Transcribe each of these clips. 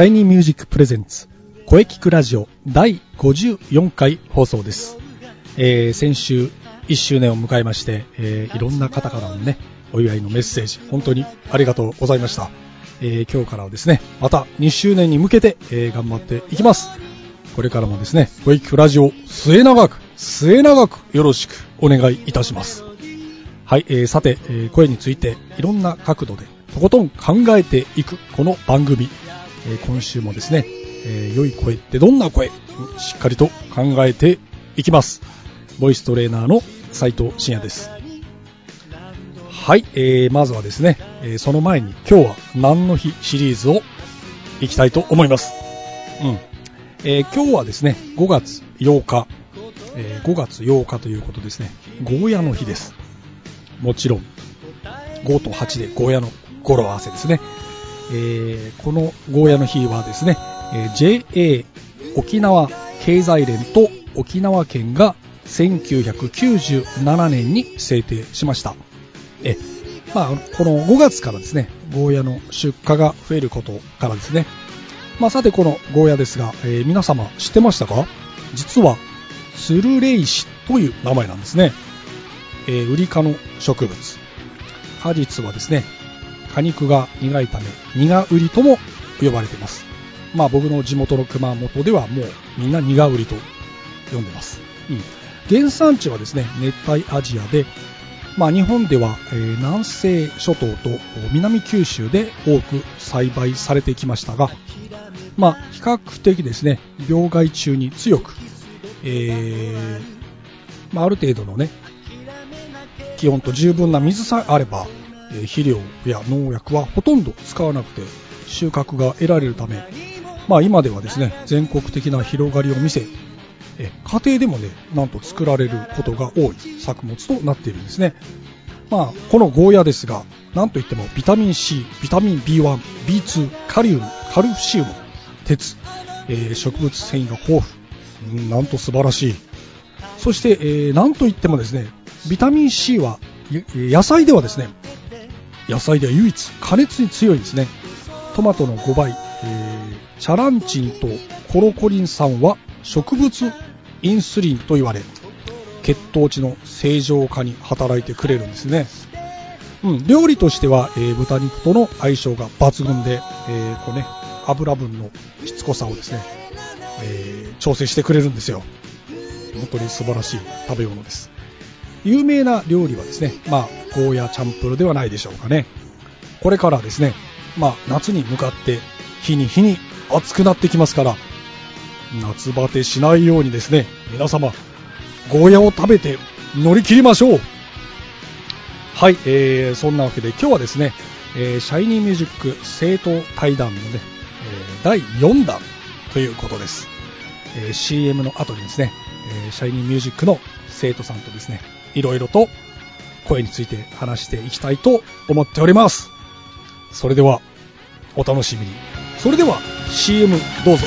シャイニーミュージック presents 声キクラジオ第54回放送です、えー、先週1周年を迎えまして、えー、いろんな方からのねお祝いのメッセージ本当にありがとうございました、えー、今日からはですねまた2周年に向けて、え頑張っていきます。これからもですね声キクラジオ末永く末永くよろしくお願いいたします。はい、えー、さて、え声についていろんな角度でとことん考えていくこの番組。え今週もですね、え良い声ってどんな声しっかりと考えていきます。ボイストレーナーの斉藤慎也です。はい、えー、まずはですね、え、その前に今日は何の日シリーズをいきたいと思います。うん。えー、今日はですね、5月8日、え、5月8日ということですね、ゴーヤの日です。もちろん、5と8でゴーヤの語呂合わせですね。えー、このゴーヤの日はですね、えー、JA 沖縄経済連と沖縄県が1997年に制定しました。え、まあ、この5月からですね、ゴーヤの出荷が増えることからですね、まあ、さてこのゴーヤですが、えー、皆様知ってましたか？実は、ツルレイシという名前なんですね。えー、ウリ科の植物。果実はですね、果肉が苦いため苦売りとも呼ばれています。まあ僕の地元の熊本ではもうみんな苦売りと呼んでます、うん、原産地はですね熱帯アジアでまあ、日本では、えー、南西諸島と南九州で多く栽培されてきましたが、まあ、比較的ですね病害虫に強く、えーまあ、ある程度のね気温と十分な水さえあればえ肥料や農薬はほとんど使わなくて収穫が得られるため、まあ、今ではですね全国的な広がりを見せえ家庭でもねなんと作られることが多い作物となっているんですね、まあ、このゴーヤですがなんといってもビタミン C ビタミン B1、B2 カリウムカルシウム鉄、えー、植物繊維が豊富なんと素晴らしい。そして、えー、なんといってもですねビタミン C は野菜ではですね野菜では唯一加熱に強いんですね。トマトの5倍、えー、チャランチンとコロコリン酸は植物インスリンと言われ血糖値の正常化に働いてくれるんですね、うん、料理としては、えー、豚肉との相性が抜群で、えー、こうね、油分のしつこさをですね、えー、調整してくれるんですよ。本当に素晴らしい食べ物です。有名な料理はですね、まあ、ゴーヤチャンプルではないでしょうかね。これからですね、まあ、夏に向かって日に日に暑くなってきますから、夏バテしないようにですね、皆様、ゴーヤを食べて乗り切りましょう。はい、えー、そんなわけで今日はですね、えー、シャイニーミュージック生徒対談のね、えー、第4弾ということです。えー、CM の後にですね、えー、シャイニーミュージックの生徒さんとですね、いろいろと声について話していきたいと思っております。それでは、お楽しみに。それでは、CM どうぞ。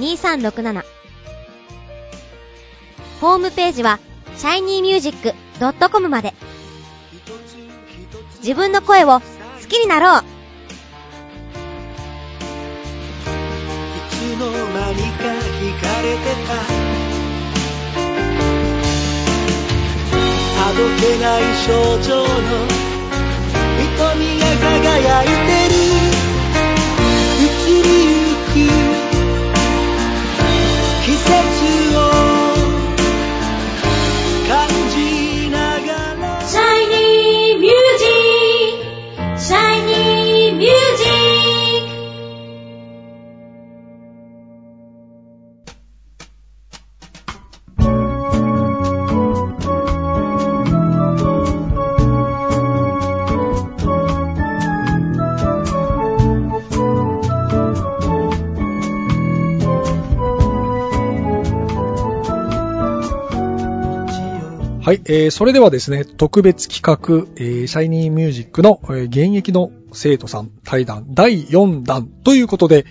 2367ホームページは shinymusic.com まで。自分の声を好きになろう。いつの間にか惹かれてた。あどけない症状の瞳が輝いてる。移りゆくえー、それではですね、特別企画、えー、シャイニーミュージックの、えー現役の生徒さん対談第4弾ということで、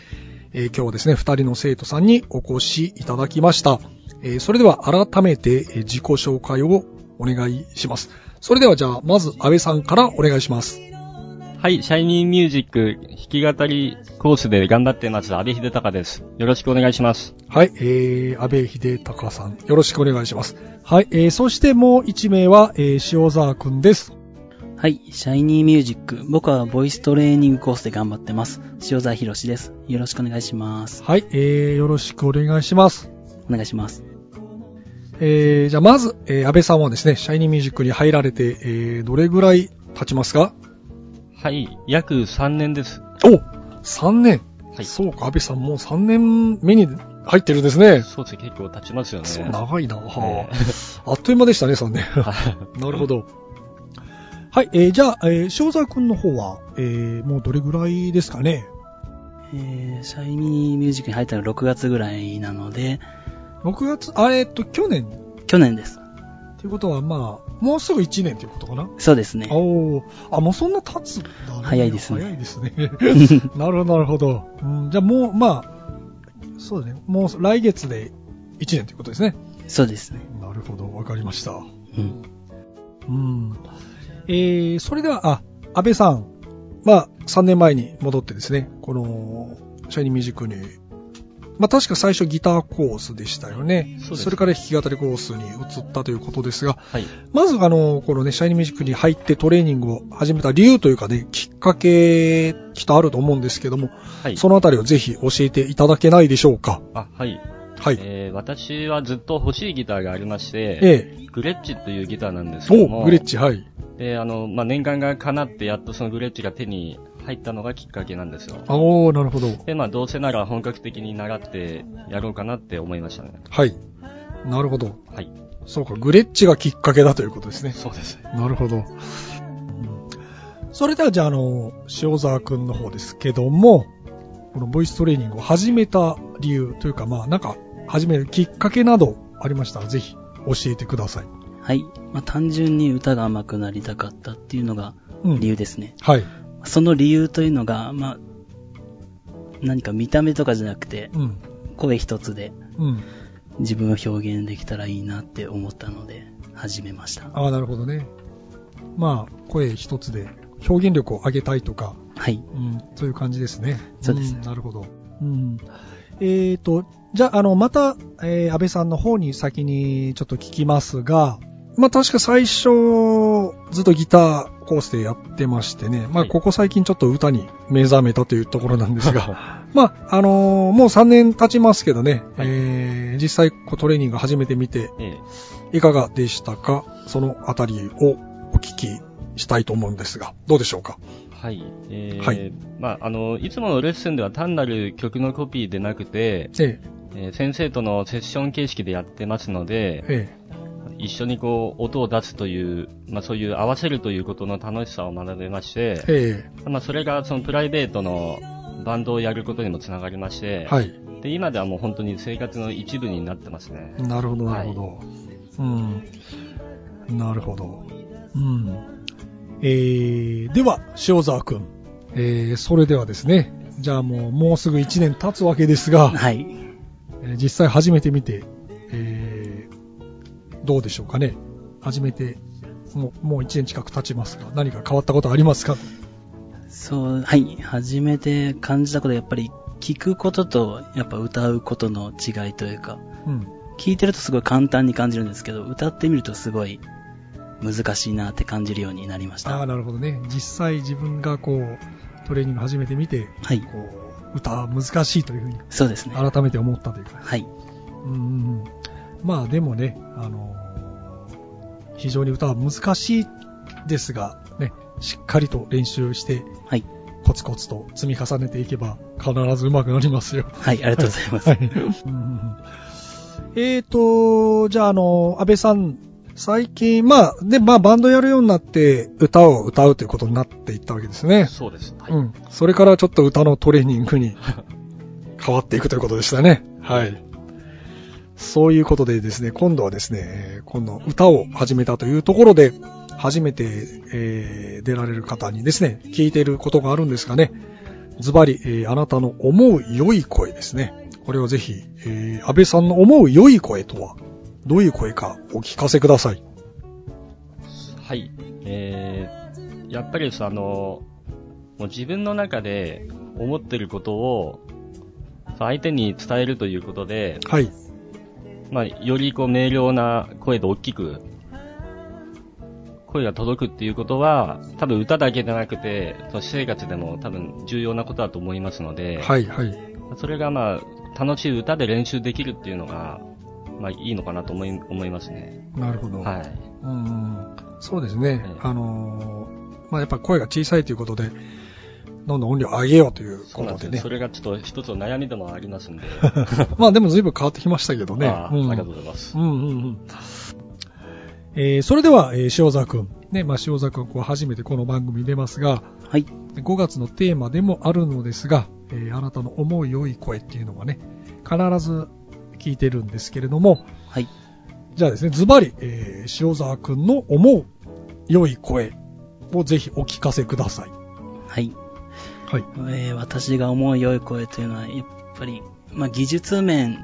えー今日はですね、二人の生徒さんにお越しいただきました。えーそれでは改めて、えー自己紹介をお願いします。それではじゃあ、まず安倍さんからお願いします。はい、シャイニーミュージック弾き語りコースで頑張ってます、安倍秀隆です。よろしくお願いします。はい、えー、安倍秀隆さん、よろしくお願いします。はい、えー、そしてもう一名は、えー、塩沢くんです。はい、シャイニーミュージック。僕はボイストレーニングコースで頑張ってます。塩沢博士です。よろしくお願いします。はい、えー、よろしくお願いします。お願いします。えー、じゃあまず、えー、安倍さんはですね、シャイニーミュージックに入られて、えー、どれぐらい経ちますか？はい、約3年です。お !3 年はいそうか、安倍さんもう3年目に入ってるんですね。そうですね、結構経ちますよね。そう、長いな。はえあ、あっという間でしたね、3年。はい なるほど。はい、えー、じゃあ、えー、塩沢くんの方は、えー、もうどれぐらいですかね？えー、シャイニーミュージックに入ったのが6月ぐらいなので、?6 月、あ、えーっと、去年去年です。っていうことは、まあ、もうすぐ1年っていうことかな？そうですね。おーあ、もうそんな経つんだね。早いですね早いですね。なるほど、なるほど。うん、じゃあもう、まあ、そうですね。もう来月で1年ということですね。そうですね。なるほど、わかりました。うん。うん。えー、それでは、あ、安倍さん。まあ、3年前に戻ってですね、この、シャイニーミュージックに、まあ確か最初ギターコースでしたよね。そうですれから弾き語りコースに移ったということですが、はい。まずあの、このね、シャイニーミュージックに入ってトレーニングを始めた理由というかね、きっかけ、きっとあると思うんですけども、はい。そのあたりをぜひ教えていただけないでしょうか。あ、はい。はい。えー、私はずっと欲しいギターがありまして、ええ。グレッチというギターなんですけども、おグレッチ、はい。で、あの、まあ、念願が叶ってやっとそのグレッチが手に入ったのがきっかけなんですよ。おー、なるほど。で、まあ、どうせなら本格的に習ってやろうかなって思いましたね。はい。なるほど。はい。そうか、グレッチがきっかけだということですね。そうです。なるほど。うんそれではじゃあ、あの、塩沢くんの方ですけども、このボイストレーニングを始めた理由というか、まあ、なんか、始めるきっかけなどありましたら、ぜひ教えてください。はい。まあ、単純に歌が上手くなりたかったっていうのがうん。理由ですね。はい。その理由というのが、まあ、何か見た目とかじゃなくて、うん。声一つでうん。自分を表現できたらいいなって思ったので、始めました。ああ、なるほどね。まあ、声一つで表現力を上げたいとか、はい。うん、そういう感じですね。そうですんなるほど。うん。えーと、じゃあ、あの、また、えー安倍さんの方に先にちょっと聞きますが、まあ確か最初、ずっとギターコースでやってましてね、まあはい。ここ最近ちょっと歌に目覚めたというところなんですが、まあ、あのーもう3年経ちますけどね、はい。えー実際こうトレーニング始めてみて、えいかがでしたか？そのあたりをお聞きしたいと思うんですが、どうでしょうか？ーはい。えー、はい。まあ、あの、いつものレッスンでは単なる曲のコピーでなくて、え。えー先生とのセッション形式でやってますのでえ、、え一緒にこう、音を出すという、まあそういう合わせるということの楽しさを学べましてえ、、えまあそれがそのプライベートのバンドをやることにもつながりまして、えはい。で、今ではもう本当に生活の一部になってますね。なるほど、なるほど。うん。なるほど。うん。えー、では、塩沢くん。えー、それではですね、じゃあもう、もうすぐ1年経つわけですが、はい。えー実際初めて見て、えーどうでしょうかね。初めて、もう、もう1年近く経ちますが、何か変わったことありますか？そう、はい。初めて感じたことはやっぱり聞くこととやっぱ歌うことの違いというか、うん。聞いてるとすごい簡単に感じるんですけど、歌ってみるとすごい難しいなって感じるようになりましああ、た。なるほどね。実際自分がこう、トレーニング初めて見て、はい。こう、歌は難しいというふうにそうですね。改めて思ったというか。はい。うんうんうん。まあでもね、あのー非常に歌は難しいですが、ね、しっかりと練習して、はい。コツコツと積み重ねていけば、必ず上手くなりますよ。はい、ありがとうございます。はい。えーと、じゃあ、あの、安倍さん、最近、まあ、で、まあ、バンドやるようになって、歌を歌うということになっていったわけですね。そうです。はい。うん。それからちょっと歌のトレーニングに変わっていくということでしたね。はい。そういうことでですね、今度はですね、えー今度歌を始めたというところで、初めて、えー出られる方にですね、聞いていることがあるんですがね、ズバリ、えーあなたの思う良い声ですね。これをぜひ、えー安倍さんの思う良い声とは、どういう声かお聞かせください。はい。えー、やっぱりその、もう自分の中で思ってることを、相手に伝えるということで、はい。まあ、よりこう明瞭な声で大きく、声が届くっていうことは、多分歌だけでなくて、私生活でも多分重要なことだと思いますので、はい、はい。それがまあ、楽しい歌で練習できるっていうのが、まあいいのかなと思い、思いますね。なるほど。はい。うんそうですね。ええあのーまあ、やっぱ声が小さいということで、どんどん音量上げようというそうなんですよ。ことでねそ。れがちょっと一つの悩みでもありますんで。まあでも随分変わってきましたけどね。うんあーありがとうございます。うんうんうん。えーそれでは、えー塩沢くん。ね、まあ、塩沢くん、こう初めてこの番組に出ますが、はい。5月のテーマでもあるのですが、えーあなたの思う良い声っていうのがね、必ず聞いてるんですけれども、はい。じゃあですね、ズバリ、えー塩沢くんの思う良い声をぜひお聞かせください。はい。はい。えー私が思う良い声というのは、やっぱり、まあ、技術面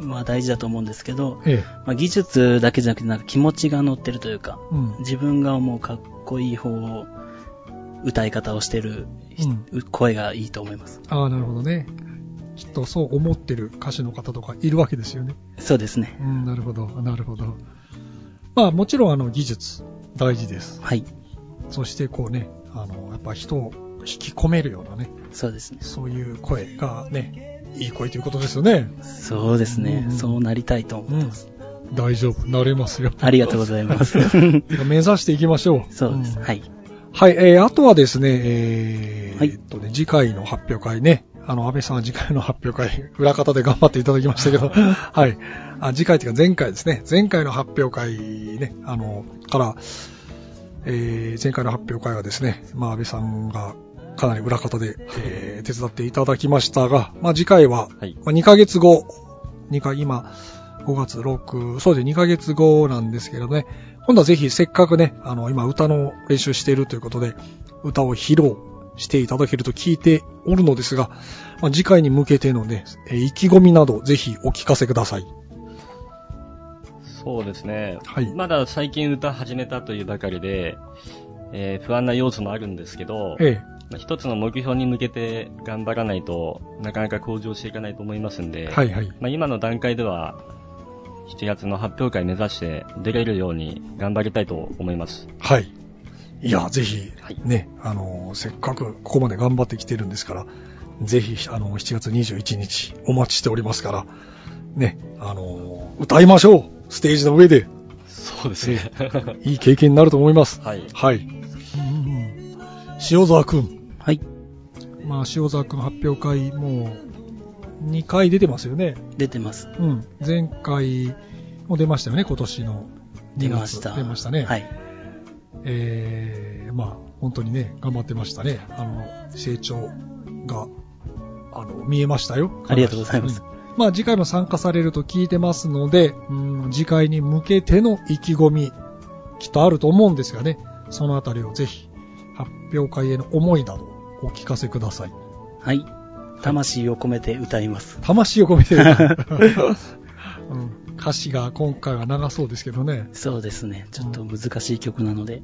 は大事だと思うんですけど、えまあ、技術だけじゃなくて、なんか気持ちが乗ってるというか、えうん。自分が思うかっこいい方を、歌い方をしてる、うん声がいいと思います。ああ、なるほどね。きっとそう思ってる歌手の方とかいるわけですよね。そうですね。うん、なるほど、なるほど。まあもちろんあの技術大事です。はい。そしてこうね、あの、やっぱ人を引き込めるようなね、そうですね。そういう声がね、いい声ということですよね。そうですね。うんそうなりたいと思ってます。大丈夫、なれますよ。ありがとうございます。目指していきましょう。そうです。んはい。はい、えー、あとはですね、えーはいえっとね、次回の発表会ね、あの、安倍さんは次回の発表会、裏方で頑張っていただきましたけど、はい。あ次回というか前回ですね、前回の発表会ね、あの、から、えー、前回の発表会はですね、まあ、安倍さんがかなり裏方で、えー、手伝っていただきましたが、まあ、次回は、はい。まあ、2ヶ月後、2回、今、5月6、そうですね、2ヶ月後なんですけどね、今度はぜひせっかくね、あの、今歌の練習しているということで、歌を披露していただけると聞いておるのですが、まあ、次回に向けてのね、えー意気込みなどぜひお聞かせください。そうですね。はいまだ最近歌始めたというばかりで、えー不安な要素もあるんですけど、えまあ一つの目標に向けて頑張らないとなかなか向上していかないと思いますんで、え、はいはい。まあ、今の段階では、7月の発表会目指して出れるように頑張りたいと思います。はい。いや、ぜひはい、ね、あの、せっかくここまで頑張ってきてるんですから、ぜひ、あの、7月21日お待ちしておりますから、ね、あの、歌いましょうステージの上で。そうですね。いい経験になると思います。はい。はい。塩沢くん。はい。まあ、塩沢くん発表会、もう、2回出てますよね。出てます。うん。前回も出ましたよね、今年の。出ました。出ましたね。はい。えー、まあ、本当にね、頑張ってましたね。あの、成長が、あの、見えましたよ。ありがとうございますうんまあ、次回も参加されると聞いてますので、うん、次回に向けての意気込み、きっとあると思うんですがね、そのあたりをぜひ、発表会への思いなどお聞かせください。はい。魂を込めて歌います。魂を込めてる、うん。歌詞が今回は長そうですけどね。そうですね。ちょっと難しい曲なので。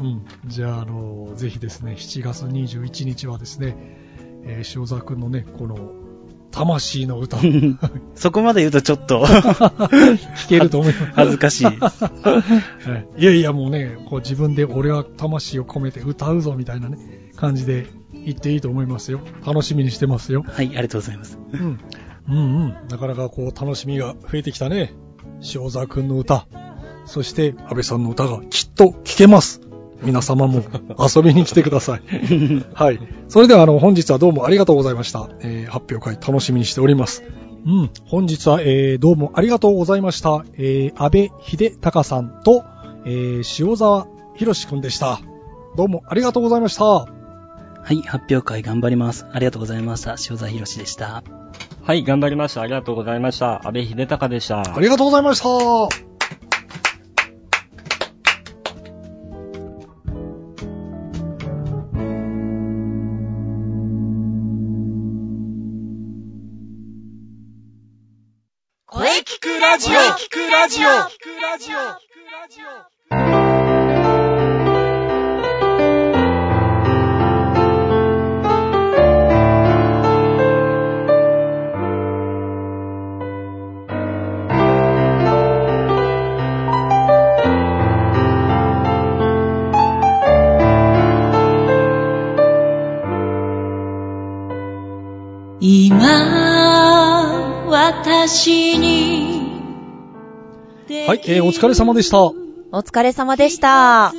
うん。じゃあ、あの、ぜひですね、7月21日はですね、えー塩沢くんのね、この、魂の歌、聞 そこまで言うとちょっと けると思います。恥ずかしい。はいいやいや、もうね、こう自分で俺は魂を込めて歌うぞみたいなね、感じで言っていいと思いますよ。楽しみにしてますよ。はい、ありがとうございます。うん。うんうん。なかなかこう楽しみが増えてきたね。塩沢くんの歌。そして安倍さんの歌がきっと聴けます。皆様も遊びに来てください。はい。それではあの本日はどうもありがとうございました。えー発表会楽しみにしております。うん。本日は、えーどうもありがとうございました。えー安倍秀隆さんと、えー塩沢博士くんでした。どうもありがとうございました。はい、発表会頑張ります。ありがとうございました。塩沢博士でした。はい、頑張りました。ありがとうございました。安倍秀隆でした。ありがとうございました。聞くラジオ。聞くラジオ今私にはい、えーお疲れ様でした。はお疲れ様でした。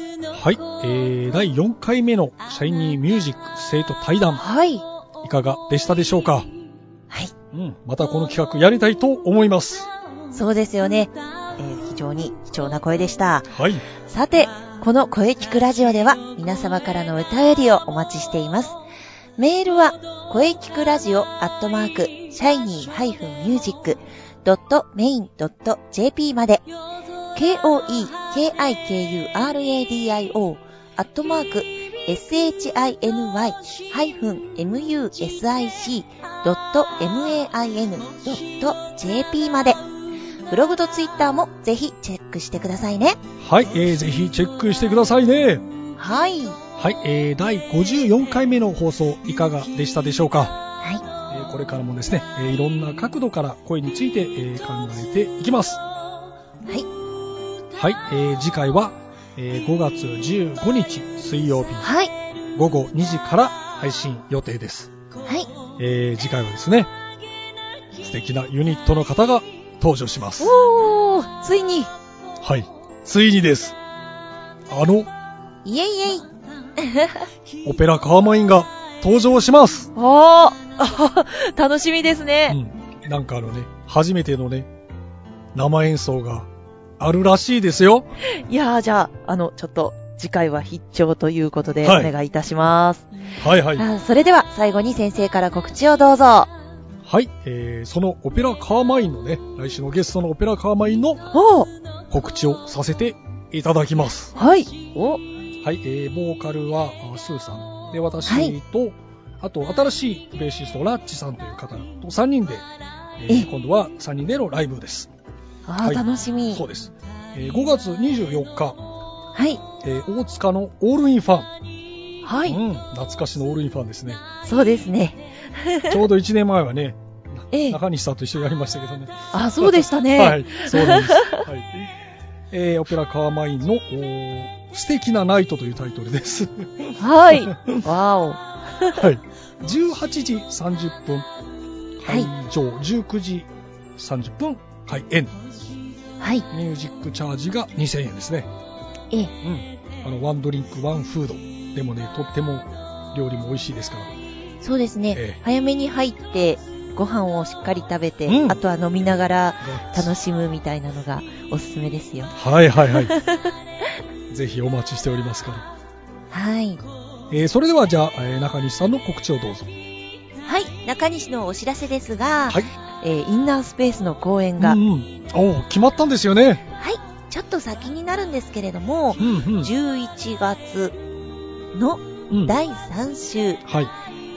い、えー、第4回目のシャイニーミュージック生徒対談、はい。いかがでしたでしょうか？はい。うん、またこの企画やりたいと思います。そうですよね。えー非常に貴重な声でした。はい、さて、この声聞くラジオでは皆様からの歌よりをお待ちしています。メールは、声聞くラジオアットマーク、シャイニー -music.main.jp まで、k-o-e-k-i-k-u-r-a-d-i-o アットマーク、shiny-music.main.jp まで、ブログとツイッターもぜひチェックしてくださいね。はい、えー、ぜひチェックしてくださいね。はい。はい、えー、第54回目の放送いかがでしたでしょうか？これからもですね、えーいろんな角度から声について、えー考えていきます。い。はい。はい、えー次回は、えー5月15日水曜日はい。午後2時から配信予定です。はい。えー次回はですね、素敵なユニットの方が登場します。おー、ついに、はい、ついにです。あの、イエイイエイ。オペラカーマインが登場します。おー、楽しみですうね。ん。なんかあのね、初めてのね、生演奏があるらしいですよ。いやー、じゃあ、あの、ちょっと、次回は必聴ということで、おはい願いいたします。はいはい。あーそれでは、最後に先生から告知をどうぞ。はい、えー、そのオペラカーマインのね、来週のゲストのオペラカーマインの告知をさせていただきます。はい。お、はい、えー、ボーカルはあスーさんで、私はいと、あと新しいベーシスト、ラッチさんという方と3人で、ええー、今度は3人でのライブです。あー、はい楽しみ。そうです。えー、5月24日、はい。えー、大塚のオールインファン。はい。うん、懐かしのオールインファンですね。そうですね。ちょうど1年前はね、ええ。中西さんと一緒にやりましたけどね。あ、そうでしたね。はい、そうなんです。はい。えー、オペラカーマインの、素敵なナイトというタイトルです。はい。わお。はい。18時30分、会場、19時30分、開演。はい。ミュージックチャージが2000円ですね。ええ。うん。あの、ワンドリンク、ワンフード。でもね、とっても料理も美味しいですから。そうですね。ええ早めに入って、ご飯をしっかり食べて、うんあとは飲みながら楽しむみたいなのがおすすめですよ。はいはいはい。ぜひお待ちしておりますから。はい。えー、それではじゃあ、えー中西さんの告知をどうぞ。はい。中西のお知らせですが、はい。えーインナースペースの公演が、うんうん。おー決まったんですよね。はい。ちょっと先になるんですけれども、うんうん。11月のうん第3週、はい。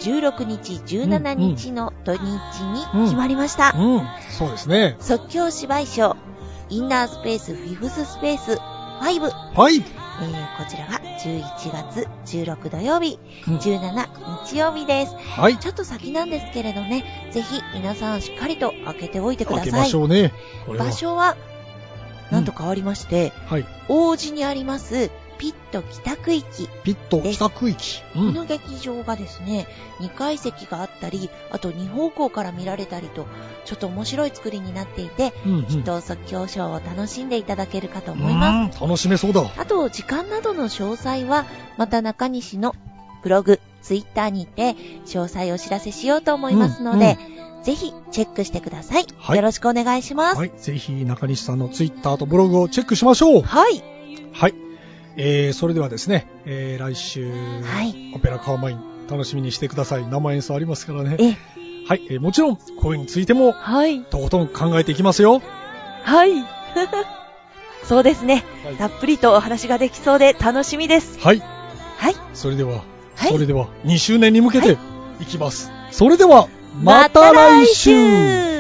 16日、17日の土日に決まりました。うん、そうですね。即興芝居賞、インナースペースフィフススペース5、はい。えー、こちらが11月16土曜日、うん17日曜日です。はい。ちょっと先なんですけれどね、ぜひ皆さんしっかりと開けておいてくだ開けまさい。しょうね。場所は、なんと変わりまして、はい。王子にあります、ピット北区域。ピット北区域。うん。この劇場がですね、2階席があったり、あと2方向から見られたりと、ちょっと面白い作りになっていて、うんうんきっと即興ショーを楽しんでいただけるかと思います。うん楽しめそうだ。あと、時間などの詳細は、また中西のブログ、ツイッターにて、詳細をお知らせしようと思いますので、ぜひチェックしてください。はいよろしくお願いします。はい。ぜひ中西さんのツイッターとブログをチェックしましょう。はい。はい。えー、それではですね、えー、来週、はいオペラカーマイン楽しみにしてください。生演奏ありますからね。え、はい。えーもちろん、声についても、はい。とことん考えていきますよ。はい。そうですね。はいたっぷりとお話ができそうで楽しみです。はい。はい。それでは、はいそれでは、2周年に向けて、いきます。それでは、また来週